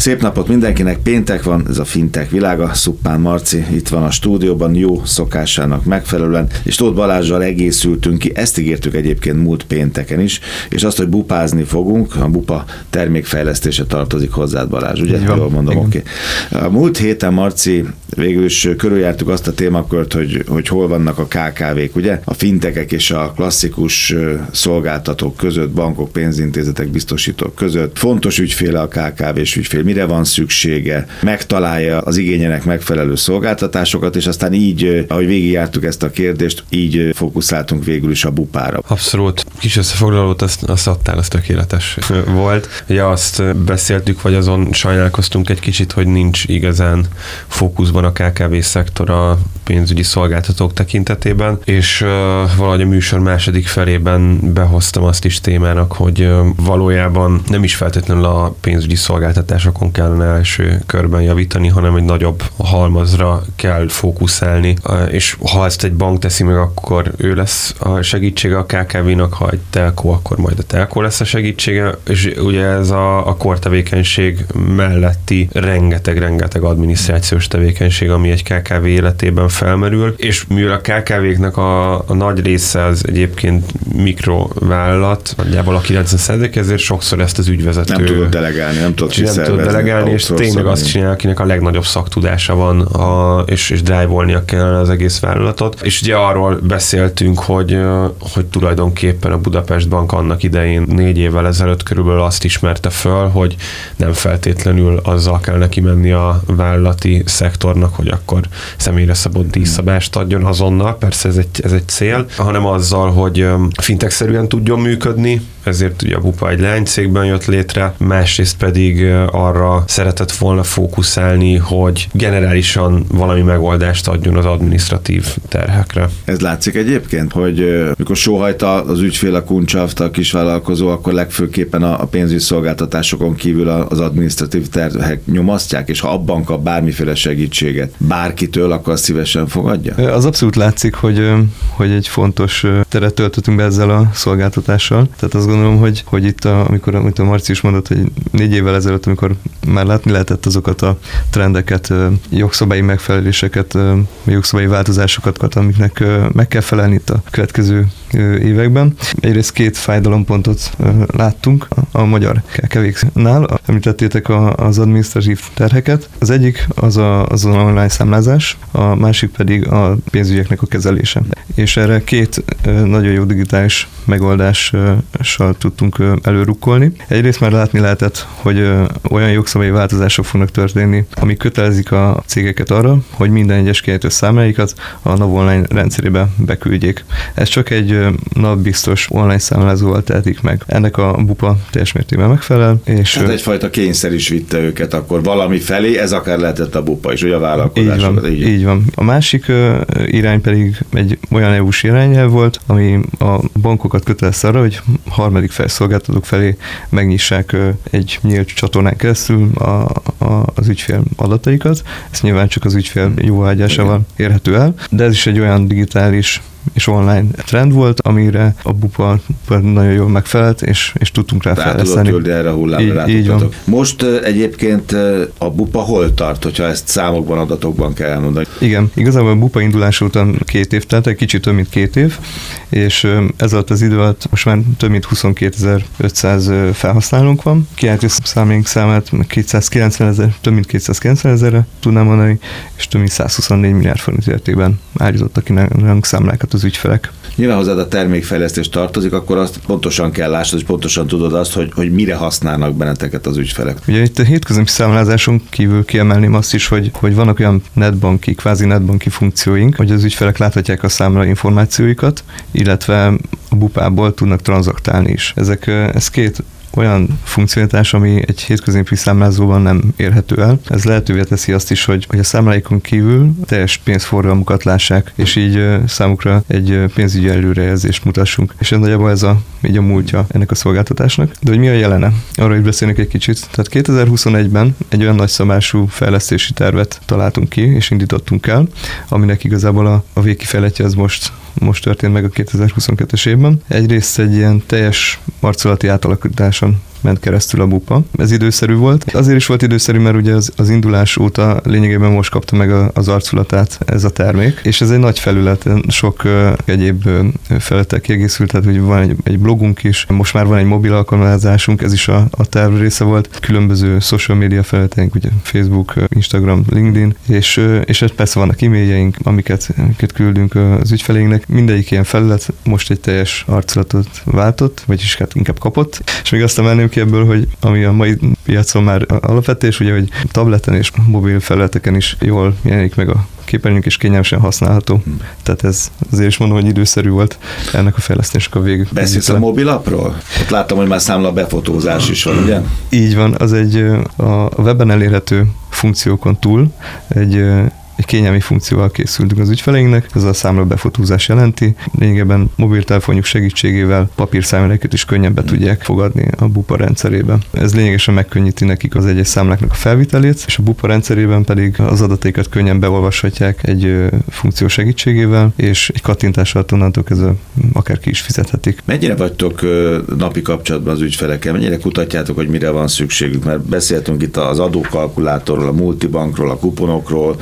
Szép napot mindenkinek, péntek van, ez a fintek világa, Szuppán Marci itt van a stúdióban, jó szokásának megfelelően, és Tóth Balázsral egészültünk ki, ezt ígértük egyébként múlt pénteken is, és azt, hogy bupázni fogunk, a bupa termékfejlesztése tartozik hozzád Balázs, ugye? Jól mondom, oké. Okay. A múlt héten Marci végül is körüljártuk azt a témakört, hogy, hogy hol vannak a KKV-k, ugye? A fintekek és a klasszikus szolgáltatók között, bankok, pénzintézetek, biztosítók között. Fontos ügyféle a KKV és ügyfél mire van szüksége, megtalálja az igényenek megfelelő szolgáltatásokat, és aztán így, ahogy végigjártuk ezt a kérdést, így fókuszáltunk végül is a bupára. Abszolút. Kis összefoglalót azt, azt adtál, az tökéletes volt. Ugye azt beszéltük, vagy azon sajnálkoztunk egy kicsit, hogy nincs igazán fókuszban a KKV szektor a pénzügyi szolgáltatók tekintetében, és valahogy a műsor második felében behoztam azt is témának, hogy valójában nem is feltétlenül a pénzügyi szolgáltatások dolgokon kellene első körben javítani, hanem egy nagyobb halmazra kell fókuszálni, és ha ezt egy bank teszi meg, akkor ő lesz a segítsége a KKV-nak, ha egy telko, akkor majd a telko lesz a segítsége, és ugye ez a, a kortevékenység melletti rengeteg-rengeteg adminisztrációs tevékenység, ami egy KKV életében felmerül, és mivel a KKV-knek a, a nagy része az egyébként mikrovállalat, nagyjából a 90 ezért sokszor ezt az ügyvezető... Nem tudod delegálni, nem tudod nem delegálni, és tényleg azt csinál, akinek a legnagyobb szaktudása van, a, és, és drive-olnia kell az egész vállalatot. És ugye arról beszéltünk, hogy, hogy tulajdonképpen a Budapest Bank annak idején négy évvel ezelőtt körülbelül azt ismerte föl, hogy nem feltétlenül azzal kell neki menni a vállalati szektornak, hogy akkor személyre szabott díjszabást adjon azonnal, persze ez egy, ez egy cél, hanem azzal, hogy fintech-szerűen tudjon működni, ezért ugye a Bupa egy leánycégben jött létre, másrészt pedig arra szeretett volna fókuszálni, hogy generálisan valami megoldást adjon az administratív terhekre. Ez látszik egyébként, hogy mikor sóhajta az ügyfél a kuncsaft, a kisvállalkozó, akkor legfőképpen a pénzügyi szolgáltatásokon kívül az administratív terhek nyomasztják, és ha abban kap bármiféle segítséget bárkitől, akkor szívesen fogadja? Az abszolút látszik, hogy, hogy egy fontos teret töltöttünk be ezzel a szolgáltatással. Tehát azt gondolom, hogy, hogy itt, a, amikor amit a Marci is mondott, hogy négy évvel ezelőtt, amikor már látni lehetett azokat a trendeket, jogszabályi megfeleléseket, jogszabályi változásokat, amiknek meg kell felelni itt a következő években. Egyrészt két fájdalompontot láttunk a magyar kevéknál. Említettétek az administratív terheket. Az egyik az a, az online számlázás, a másik pedig a pénzügyeknek a kezelése. És erre két nagyon jó digitális megoldással tudtunk előrukkolni. Egyrészt már látni lehetett, hogy olyan jogszabályi változások fognak történni, ami kötelezik a cégeket arra, hogy minden egyes kiejtő számláikat a NAV online rendszerébe beküldjék. Ez csak egy napbiztos online számlázóval tehetik meg. Ennek a bupa teljes mértékben megfelel. És hát egyfajta kényszer is vitte őket akkor valami felé, ez akár lehetett a bupa is, ugye a vállalkozás. Így van, így. így van. A másik uh, irány pedig egy olyan EU-s irányelv volt, ami a bankokat kötelez arra, hogy harmadik felszolgáltatók felé megnyissák uh, egy nyílt csatornán keresztül a, a, az ügyfél adataikat. Ez nyilván csak az ügyfél jóvágyásával érhető el, de ez is egy olyan digitális és online trend volt, amire a bupa nagyon jól megfelelt, és, és tudtunk rá fejleszteni. Tudod erre hullámra így, így van. Most egyébként a bupa hol tart, hogyha ezt számokban, adatokban kell elmondani? Igen, igazából a bupa indulás után két év telt, egy kicsit több mint két év, és ez alatt az idő alatt most már több mint 22.500 felhasználónk van. Kiáltó számaink számát 290 ezer, több mint 290 ezerre tudnám mondani, és több mint 124 milliárd forint értékben állítottak ki nálunk számlákat az ügyfelek. Nyilván hozzád a termékfejlesztés tartozik, akkor azt pontosan kell lásd, és pontosan tudod azt, hogy, hogy mire használnak benneteket az ügyfelek. Ugye itt a hétköznapi számlázáson kívül kiemelném azt is, hogy, hogy vannak olyan netbanki, kvázi netbanki funkcióink, hogy az ügyfelek láthatják a számla információikat, illetve a bupából tudnak tranzaktálni is. Ezek, ez két olyan funkcionalitás, ami egy hétköznapi számlázóban nem érhető el. Ez lehetővé teszi azt is, hogy, hogy a számláikon kívül teljes pénzforgalmukat lássák, és így számukra egy pénzügyi előrejelzést mutassunk. És ez nagyjából ez a, így a múltja ennek a szolgáltatásnak. De hogy mi a jelene? Arra is beszélnek egy kicsit. Tehát 2021-ben egy olyan nagyszabású fejlesztési tervet találtunk ki, és indítottunk el, aminek igazából a, a végkifejletje az most most történt meg a 2022-es évben. Egyrészt egy ilyen teljes arcolati átalakításon ment keresztül a bupa. Ez időszerű volt. Azért is volt időszerű, mert ugye az, az indulás óta lényegében most kapta meg a, az arculatát ez a termék, és ez egy nagy felület, sok uh, egyéb uh, felületek kiegészült, tehát hogy van egy, egy blogunk is, most már van egy mobil alkalmazásunk, ez is a, a terv része volt, különböző social media felületeink, ugye Facebook, Instagram, LinkedIn, és, és persze vannak e-mailjeink, amiket, amiket küldünk az ügyfeleinknek. Mindegyik ilyen felület most egy teljes arculatot váltott, vagyis hát inkább kapott. És még azt emelném ki ebből, hogy ami a mai piacon már alapvetés, ugye, hogy tableten és mobil felületeken is jól jelenik meg a képernyőnk is kényelmesen használható. Hmm. Tehát ez azért is mondom, hogy időszerű volt ennek a fejlesztésnek a végig. Beszélsz a mobilapról? Ott láttam, hogy már számla befotózás is van, ugye? Így van, az egy a weben elérhető funkciókon túl egy egy kényelmi funkcióval készültünk az ügyfeleinknek, ez a számla befotózás jelenti. Lényegében mobiltelefonjuk segítségével papírszámlákat is könnyebben tudják fogadni a BUPA rendszerében. Ez lényegesen megkönnyíti nekik az egyes számláknak a felvitelét, és a BUPA rendszerében pedig az adataikat könnyen beolvashatják egy funkció segítségével, és egy kattintással onnantól kezdve akár ki is fizethetik. Mennyire vagytok napi kapcsolatban az ügyfelekkel? Mennyire kutatjátok, hogy mire van szükségük? Mert beszéltünk itt az adókalkulátorról, a multibankról, a kuponokról,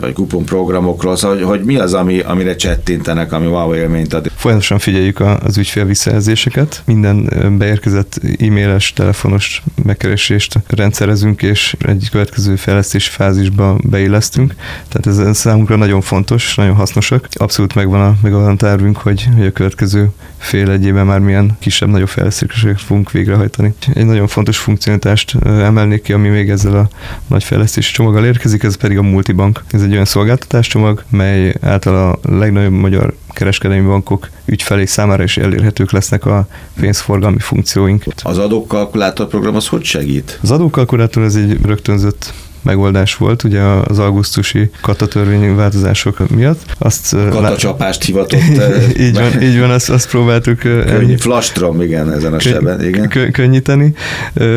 vagy kuponprogramokról, szóval hogy, hogy mi az, ami, amire csettintenek, ami wow élményt ad. Folyamatosan figyeljük az ügyfél visszajelzéseket, minden beérkezett e-mailes, telefonos megkeresést rendszerezünk, és egy következő fejlesztési fázisba beillesztünk. Tehát ez számunkra nagyon fontos, nagyon hasznosak. Abszolút megvan a, megvan a tervünk, hogy, hogy a következő fél egyében már milyen kisebb-nagyobb fejlesztéseket fogunk végrehajtani. Egy nagyon fontos funkcionalitást emelnék ki, ami még ezzel a nagy fejlesztési csomaggal érkezik, ez pedig a multibank. Ez egy olyan szolgáltatáscsomag, mely által a legnagyobb magyar kereskedelmi bankok ügyfelé számára is elérhetők lesznek a pénzforgalmi funkcióink. Az adókalkulátor program az hogy segít? Az adókalkulátor ez egy rögtönzött megoldás volt, ugye az augusztusi katatörvényi változások miatt. Azt, Katacsapást hivatott. így van, így van azt, azt próbáltuk Könny, flastrom, igen, ezen a seben, igen. Könnyíteni,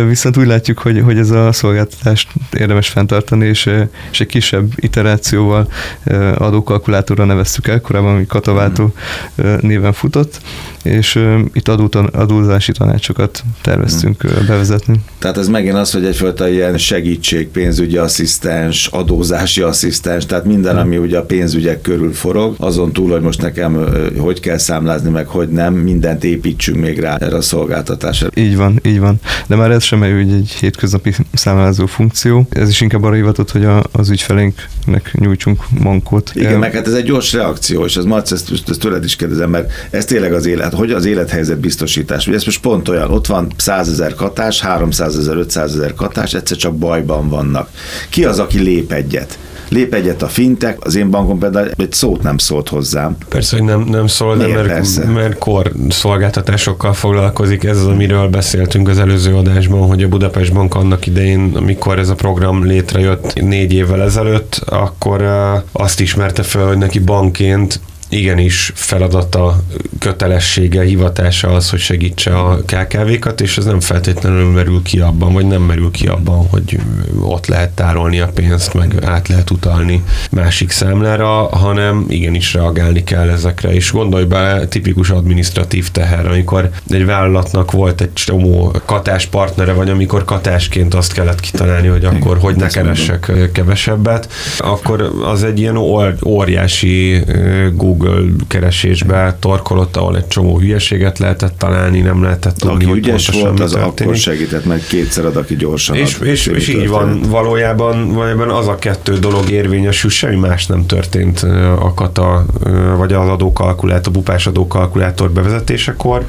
viszont úgy látjuk, hogy, hogy ez a szolgáltatást érdemes fenntartani, és, és egy kisebb iterációval adókalkulátorra neveztük el, korábban, ami kataváltó néven futott, és itt adótan, adózási tanácsokat terveztünk bevezetni. Tehát ez megint az, hogy egyfajta ilyen segítség, pénzügyi asszisztens, adózási asszisztens, tehát minden, ami ugye a pénzügyek körül forog, azon túl, hogy most nekem hogy kell számlázni, meg hogy nem, mindent építsünk még rá erre a szolgáltatásra. Így van, így van. De már ez sem egy, egy hétköznapi számlázó funkció. Ez is inkább arra hivatott, hogy a, az ügyfeleinknek nyújtsunk mankot. Igen, meg hát ez egy gyors reakció, és ez Marc, ezt, ezt tőled is kérdezem, mert ez tényleg az élet hogy az élethelyzet biztosítás. Ugye ez most pont olyan, ott van 100 ezer katás, 300 ezer, 500 ezer katás, egyszer csak bajban vannak. Ki az, aki lép egyet? lép egyet a fintek, az én bankom például egy szót nem szólt hozzám. Persze, hogy nem, nem szól, de mert, persze? mert kor szolgáltatásokkal foglalkozik. Ez az, amiről beszéltünk az előző adásban, hogy a Budapest Bank annak idején, amikor ez a program létrejött négy évvel ezelőtt, akkor azt ismerte fel, hogy neki bankként igenis feladata, kötelessége, hivatása az, hogy segítse a KKV-kat, és ez nem feltétlenül merül ki abban, vagy nem merül ki abban, hogy ott lehet tárolni a pénzt, meg át lehet utalni másik számlára, hanem igenis reagálni kell ezekre, és gondolj be, tipikus administratív teher, amikor egy vállalatnak volt egy csomó katás partnere, vagy amikor katásként azt kellett kitalálni, hogy akkor hogy ne keressek kevesebbet, akkor az egy ilyen óriási Google Google keresésbe torkolott, ahol egy csomó hülyeséget lehetett találni, nem lehetett tudni, aki hogy ügyes volt, az történik. akkor segített, mert kétszer ad, aki gyorsan És, ad, és, és így van, valójában, valójában az a kettő dolog érvényesül, semmi más nem történt a kata, vagy az adókalkulátor, a bupás adókalkulátor bevezetésekor,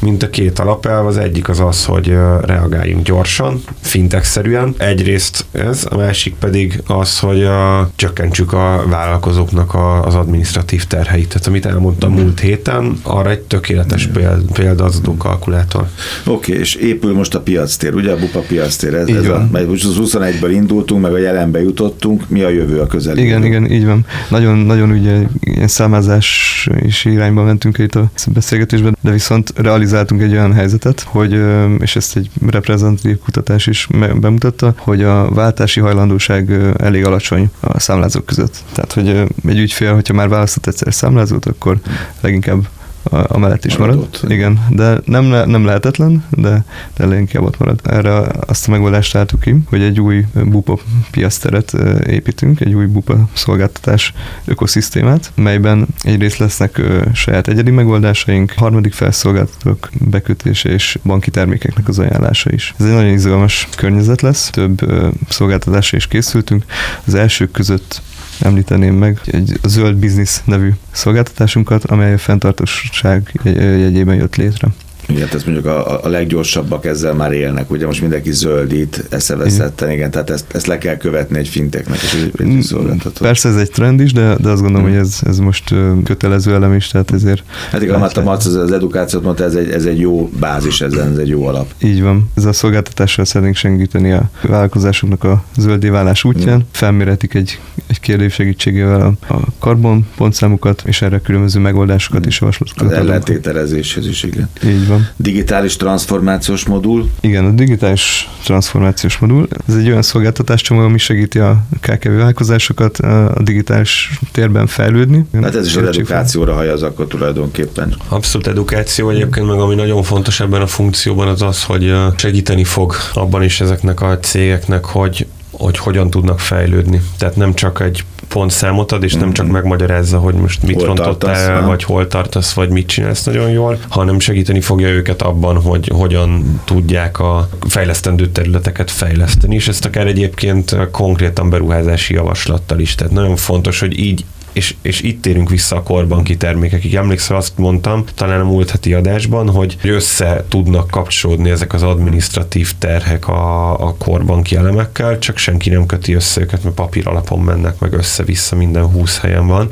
mint a két alapelv. Az egyik az az, hogy reagáljunk gyorsan, fintech-szerűen. Egyrészt ez, a másik pedig az, hogy a, csökkentsük a vállalkozóknak a, az administratív terheit terheit. Tehát amit elmondtam mm. múlt héten, arra egy tökéletes mm. példa az adókalkulátor. Oké, okay, és épül most a piactér, ugye a bupa piactér, ez, ez a, mert most az 21-ből indultunk, meg a jelenbe jutottunk, mi a jövő a közel? Igen, igen, így van. Nagyon, nagyon ugye ilyen számázás és irányba mentünk itt a beszélgetésben, de viszont realizáltunk egy olyan helyzetet, hogy, és ezt egy reprezentatív kutatás is bemutatta, hogy a váltási hajlandóság elég alacsony a számlázók között. Tehát, hogy egy ügyfél, hogyha már választott egyszer számlázót, akkor leginkább amellett is marad. Igen, de nem, le- nem lehetetlen, de, de inkább ott marad. Erre azt a megoldást találtuk ki, hogy egy új bupa piaszteret építünk, egy új bupa szolgáltatás ökoszisztémát, melyben egyrészt lesznek saját egyedi megoldásaink, harmadik felszolgáltatók bekötése és banki termékeknek az ajánlása is. Ez egy nagyon izgalmas környezet lesz, több szolgáltatásra is készültünk. Az elsők között említeném meg egy Zöld Business nevű szolgáltatásunkat, amely a fenntartóság jegy- jegyében jött létre. Igen, ez mondjuk a, a leggyorsabbak ezzel már élnek, ugye most mindenki zöldít, eszeveszetten, igen, tehát ezt, ezt le kell követni egy finteknek, és egy, szolgáltató. Persze ez egy trend is, de, de azt gondolom, Mm. hogy ez, ez most kötelező elem is, tehát ezért Hát igen, mert a Marc az, az edukációt mondta, ez egy, ez egy jó bázis, ez, ez egy jó alap. így van. Ez a szolgáltatással szeretnénk segíteni a vállalkozásoknak a zöldé válás útján. Mm. Felméretik egy, egy kérdés segítségével a, a karbon pontszámukat, és erre különböző megoldásokat Mm. és Az javaslatokat adunk. ellentételezéshez is, igen. Így van. Digitális transformációs modul, Igen, a digitális transformációs modul, ez egy olyan szolgáltatáscsomag, ami segíti a KKV vállalkozásokat a digitális térben fejlődni. hát ez is az edukációra hajaz akkor tulajdonképpen. Abszolút edukáció egyébként, meg ami nagyon fontos ebben a funkcióban az az, hogy segíteni fog abban is ezeknek a cégeknek, hogy hogy hogyan tudnak fejlődni. Tehát nem csak egy pontszámot ad, és nem csak megmagyarázza, hogy most mit Hol rontottál tartasz, el, vagy hol tartasz, vagy mit csinálsz nagyon jól, hanem segíteni fogja őket abban, hogy hogyan tudják a fejlesztendő területeket fejleszteni, és ezt akár egyébként konkrétan beruházási javaslattal is. Tehát nagyon fontos, hogy így és, és itt térünk vissza a korbanki termékekig. Emlékszel, azt mondtam, talán a múlt heti adásban, hogy össze tudnak kapcsolódni ezek az administratív terhek a, a korbanki elemekkel, csak senki nem köti össze őket, mert papír alapon mennek meg össze-vissza, minden 20 helyen van.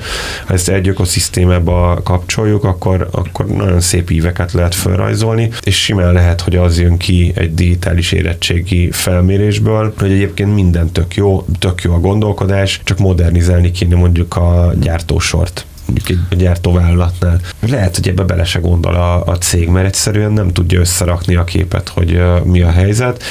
Ha ezt egy ökoszisztémába kapcsoljuk, akkor, akkor nagyon szép íveket lehet felrajzolni, és simán lehet, hogy az jön ki egy digitális érettségi felmérésből, hogy egyébként minden tök jó, tök jó a gondolkodás, csak modernizálni kéne mondjuk a gyártósort mondjuk egy gyártóvállalatnál. Lehet, hogy ebbe bele se gondol a, a cég, mert egyszerűen nem tudja összerakni a képet, hogy uh, mi a helyzet.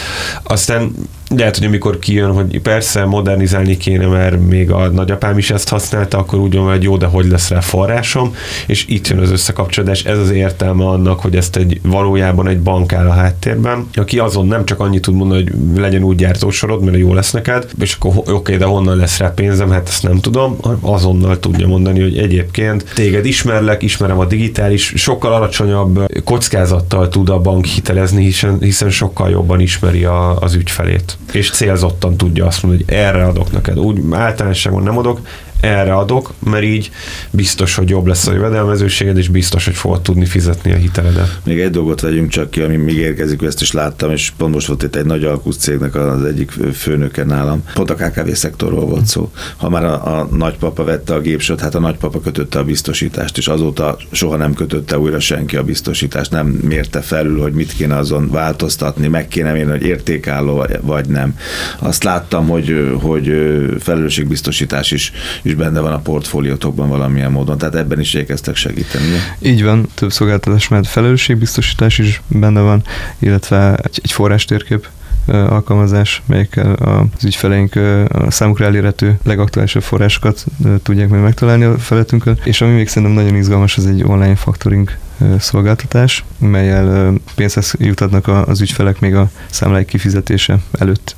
Aztán lehet, hogy amikor kijön, hogy persze modernizálni kéne, mert még a nagyapám is ezt használta, akkor úgy van, hogy jó, de hogy lesz rá forrásom, és itt jön az összekapcsolódás. Ez az értelme annak, hogy ezt egy valójában egy bank áll a háttérben, aki azon nem csak annyit tud mondani, hogy legyen úgy gyártósorod, mert jó lesz neked, és akkor oké, okay, de honnan lesz rá pénzem, hát ezt nem tudom, azonnal tudja mondani, hogy egyébként téged ismerlek, ismerem a digitális, sokkal alacsonyabb kockázattal tud a bank hitelezni, hiszen, hiszen sokkal jobban ismeri a, az ügyfelét és célzottan tudja azt mondani, hogy erre adok neked. Úgy általánosságon nem adok, erre adok, mert így biztos, hogy jobb lesz a jövedelmezőséged, és biztos, hogy fogod tudni fizetni a hiteledet. Még egy dolgot vegyünk csak ki, ami még érkezik, ezt is láttam, és pont most volt itt egy nagy alkusz cégnek az egyik főnöke nálam. Pont a KKV szektorról volt szó. Ha már a, a nagypapa vette a gépsot, hát a nagypapa kötötte a biztosítást, és azóta soha nem kötötte újra senki a biztosítást, nem mérte felül, hogy mit kéne azon változtatni, meg kéne mérni, hogy értékálló vagy nem. Azt láttam, hogy, hogy felelősségbiztosítás is, is benne van a portfóliótokban valamilyen módon, tehát ebben is igyekeztek segíteni. Így van, több szolgáltatás mellett felelősségbiztosítás is benne van, illetve egy, egy forrástérkép alkalmazás, melyekkel az ügyfeleink a számukra elérhető legaktuálisabb forrásokat tudják majd megtalálni a feletünkön. És ami még szerintem nagyon izgalmas, az egy online factoring szolgáltatás, melyel pénzhez jutatnak az ügyfelek még a számláik kifizetése előtt.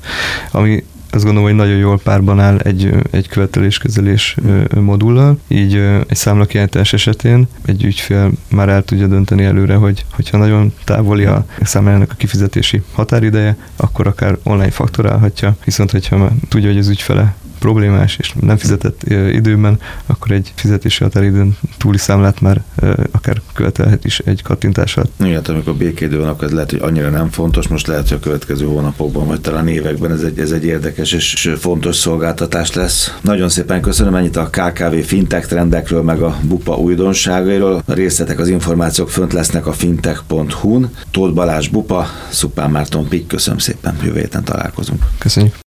Ami azt gondolom, hogy nagyon jól párban áll egy, egy követeléskezelés modullal, így egy számlakiállítás esetén egy ügyfél már el tudja dönteni előre, hogy hogyha nagyon távoli a számlájának a kifizetési határideje, akkor akár online faktorálhatja, viszont hogyha már tudja, hogy az ügyfele problémás és nem fizetett időben, akkor egy fizetési határidőn túli számlát már akár követelhet is egy kattintással. Igen, hát amikor békédő van, akkor ez lehet, hogy annyira nem fontos, most lehet, hogy a következő hónapokban, vagy talán években ez egy, ez egy érdekes és fontos szolgáltatás lesz. Nagyon szépen köszönöm ennyit a KKV fintech trendekről, meg a BUPA újdonságairól. A részletek, az információk fönt lesznek a fintech.hu-n. Tóth Balázs BUPA, Szupán Márton Pik, köszönöm szépen, jövő héten találkozunk. Köszönjük!